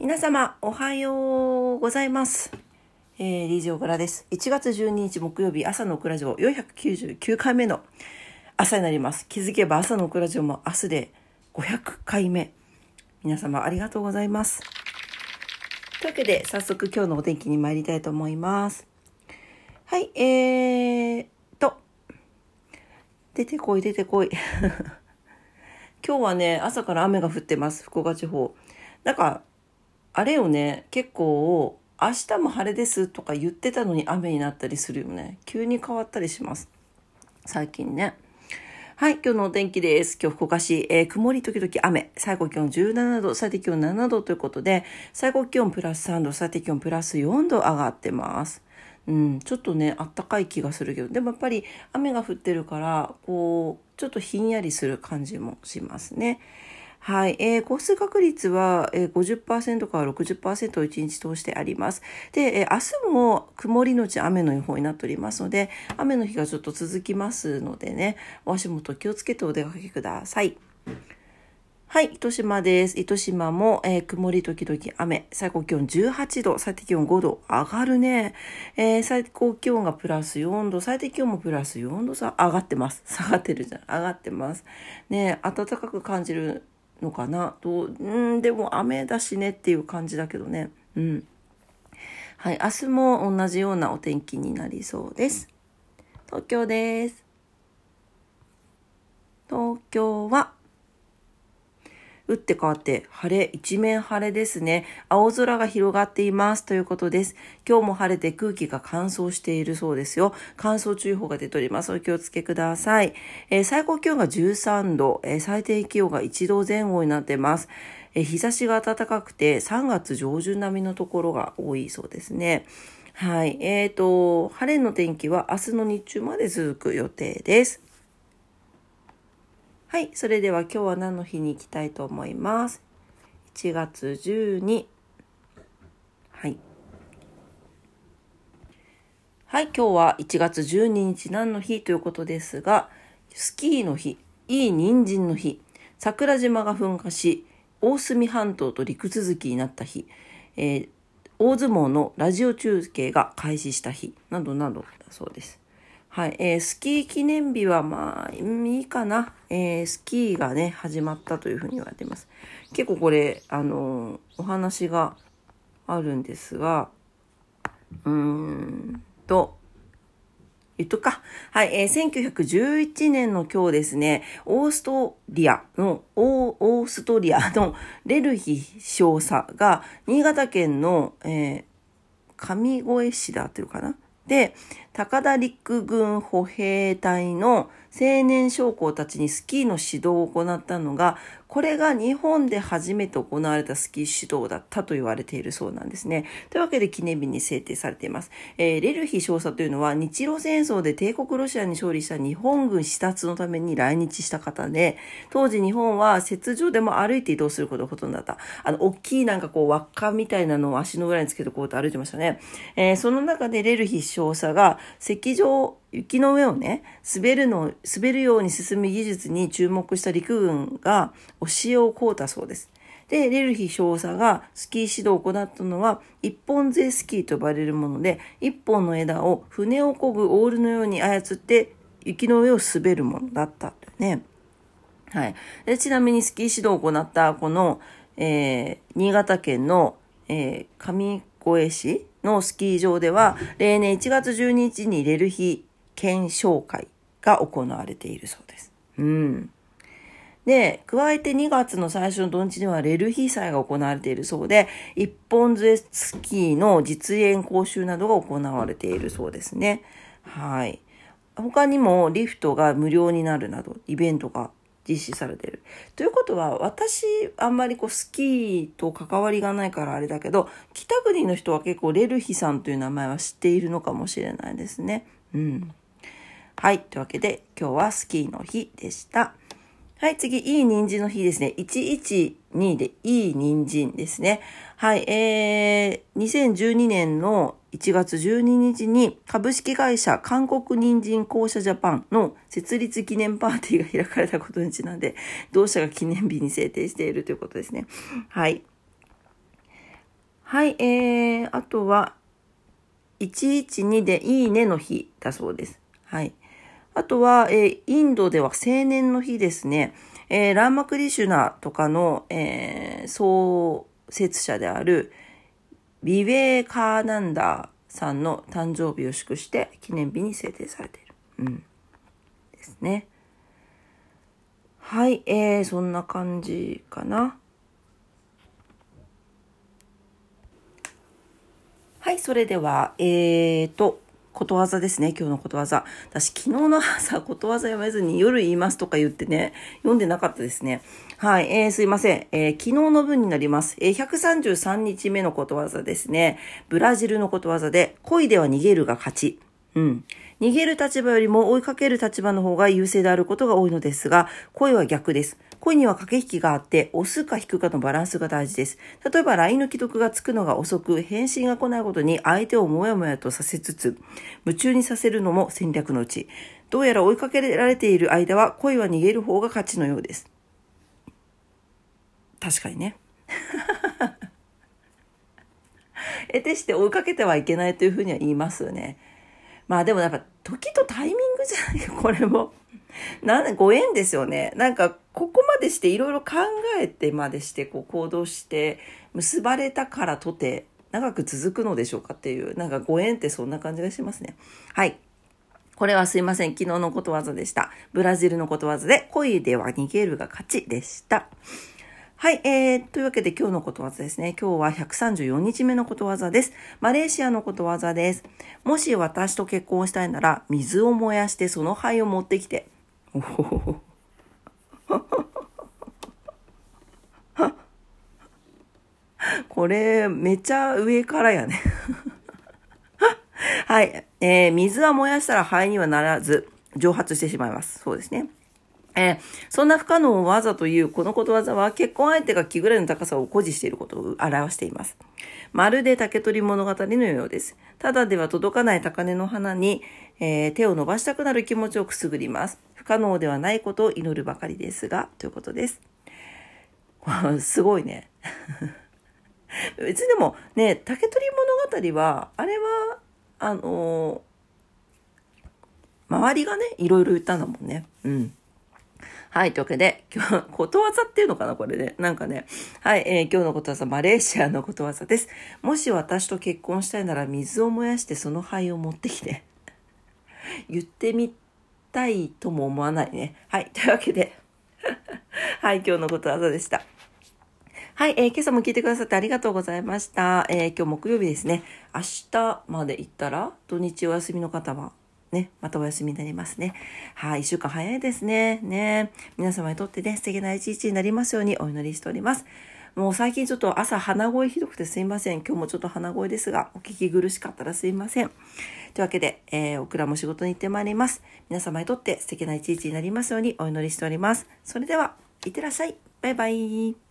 皆様、おはようございます。えー、リージオグラです。1月12日木曜日、朝のオクラジオ499回目の朝になります。気づけば朝のオクラジオも明日で500回目。皆様、ありがとうございます。というわけで、早速今日のお天気に参りたいと思います。はい、えーと、出てこい、出てこい。今日はね、朝から雨が降ってます、福岡地方。なんか、あれよね、結構、明日も晴れですとか言ってたのに雨になったりするよね。急に変わったりします。最近ね。はい、今日のお天気です。今日福岡市、えー、曇り時々雨、最高気温17度、最低気温7度ということで、最高気温プラス3度、最低気温プラス4度上がってます。うん、ちょっとね、あったかい気がするけど、でもやっぱり雨が降ってるから、こう、ちょっとひんやりする感じもしますね。はい。えー、降水確率は、えー、50%から60%を1日通してあります。で、えー、明日も曇りのち雨の予報になっておりますので、雨の日がちょっと続きますのでね、お足元気をつけてお出かけください。はい、糸島です。糸島も、えー、曇り時々雨。最高気温18度、最低気温5度。上がるね。えー、最高気温がプラス4度、最低気温もプラス4度さ、上がってます。下がってるじゃん。上がってます。ね暖かく感じるのかな？どう、うん、でも雨だしねっていう感じだけどね。うん。はい、明日も同じようなお天気になりそうです。東京です。東京は、打って変わって晴れ、一面晴れですね。青空が広がっていますということです。今日も晴れて空気が乾燥しているそうですよ。乾燥注意報が出ております。お気をつけください。えー、最高気温が13度、えー、最低気温が1度前後になっています。えー、日差しが暖かくて3月上旬並みのところが多いそうですね。はい。えっ、ー、と、晴れの天気は明日の日中まで続く予定です。はい。それでは今日は何の日に行きたいと思います？1月12。はい。はい。今日は1月12日何の日ということですが、スキーの日、いい人参の日、桜島が噴火し、大隅半島と陸続きになった日、えー、大相撲のラジオ中継が開始した日、などなどだそうです。はい、えー、スキー記念日はまあいいかな、えー、スキーがね始まったというふうに言われています。結構これあのー、お話があるんですがうーんと言っとか。はい、えー、1911年の今日ですね、オーストリアの、オーストリアのレルヒ少佐が、新潟県の、えー、上越市だっていうかな。で、高田陸軍歩兵隊の青年将校たちにスキーの指導を行ったのが、これが日本で初めて行われたスキー指導だったと言われているそうなんですね。というわけで記念日に制定されています。えー、レルヒ少佐というのは日露戦争で帝国ロシアに勝利した日本軍視察のために来日した方で、当時日本は雪上でも歩いて移動することがほとんどだった。あの、大きいなんかこう輪っかみたいなのを足の裏につけてこうやって歩いてましたね。えー、その中でレルヒ少佐が石上、雪の上をね、滑るの、滑るように進む技術に注目した陸軍が教えを請うたそうです。で、レルヒ少佐がスキー指導を行ったのは、一本勢スキーと呼ばれるもので、一本の枝を船を漕ぐオールのように操って、雪の上を滑るものだったというね。はい。でちなみにスキー指導を行った、この、えー、新潟県の、えー、上越市のスキー場では、例年1月12日にレルヒ検証会が行われているそうです。うん。で、加えて2月の最初の土日にはレルヒ祭が行われているそうで、一本杖スキーの実演講習などが行われているそうですね。はい。他にもリフトが無料になるなど、イベントが実施されてる。ということは、私、あんまりこう、スキーと関わりがないからあれだけど、北国の人は結構レルヒさんという名前は知っているのかもしれないですね。うん。はい。というわけで、今日はスキーの日でした。はい、次、いい人参の日ですね。112でいい人参ですね。はい、えー、2012年の1月12日に株式会社韓国人参公社ジャパンの設立記念パーティーが開かれたことにちなんで、同社が記念日に制定しているということですね。はい。はい、えー、あとは、112でいいねの日だそうです。はい。あとは、えー、インドでは青年の日ですね。えー、ラーマクリシュナとかの、えー、創設者であるビベーカーナンダーさんの誕生日を祝して記念日に制定されている。うん。ですね。はい、えー、そんな感じかな。はい、それでは、えーと、ことわざですね、今日のことわざ。私、昨日の朝、ことわざ読めずに夜言いますとか言ってね、読んでなかったですね。はい、えー、すいません。えー、昨日の分になります。えー、133日目のことわざですね。ブラジルのことわざで、恋では逃げるが勝ち。うん。逃げる立場よりも追いかける立場の方が優勢であることが多いのですが、恋は逆です。恋には駆け引きがあって、押すか引くかのバランスが大事です。例えば LINE の既読がつくのが遅く、返信が来ないことに相手をもやもやとさせつつ、夢中にさせるのも戦略のうち。どうやら追いかけられている間は、恋は逃げる方が勝ちのようです。確かにね。得てして追いかけてはいけないというふうには言いますよね。まあでもやっぱ時とタイミングじゃない？か、これも。なんご縁ですよね。なんか、ここまでしていろいろ考えてまでしてこう行動して結ばれたからとて長く続くのでしょうかっていう、なんかご縁ってそんな感じがしますね。はい。これはすいません。昨日のことわざでした。ブラジルのことわざで恋では逃げるが勝ちでした。はい、えー、というわけで今日のことわざですね。今日は134日目のことわざです。マレーシアのことわざです。もし私と結婚したいなら、水を燃やしてその灰を持ってきて。おほほほ。これ、めちゃ上からやね。はい。えー、水は燃やしたら肺にはならず、蒸発してしまいます。そうですね。えー、そんな不可能をわざというこのことわざは結婚相手が気ぐらいの高さを誇示していることを表しています。まるで竹取物語のようです。ただでは届かない高根の花に、えー、手を伸ばしたくなる気持ちをくすぐります。不可能ではないことを祈るばかりですが、ということです。すごいね。別にでもね、竹取物語は、あれは、あのー、周りがね、いろいろ言ったんだもんね。うん。はい、というわけで、今日はことわざっていうのかなこれね。なんかね。はい、えー、今日のことわざ、マレーシアのことわざです。もし私と結婚したいなら水を燃やしてその灰を持ってきて。言ってみたいとも思わないね。はい、というわけで。はい、今日のことわざでした。はい、えー、今朝も聞いてくださってありがとうございました。えー、今日木曜日ですね。明日まで行ったら、土日お休みの方は？ね、またお休みになりますね。はい、一週間早いですね。ね、皆様にとってね、素敵な一日になりますようにお祈りしております。もう最近ちょっと朝鼻声ひどくてすいません。今日もちょっと鼻声ですが、お聞き苦しかったらすいません。というわけで、えー、オクラも仕事に行ってまいります。皆様にとって素敵な一日になりますようにお祈りしております。それでは、いってらっしゃい。バイバイ。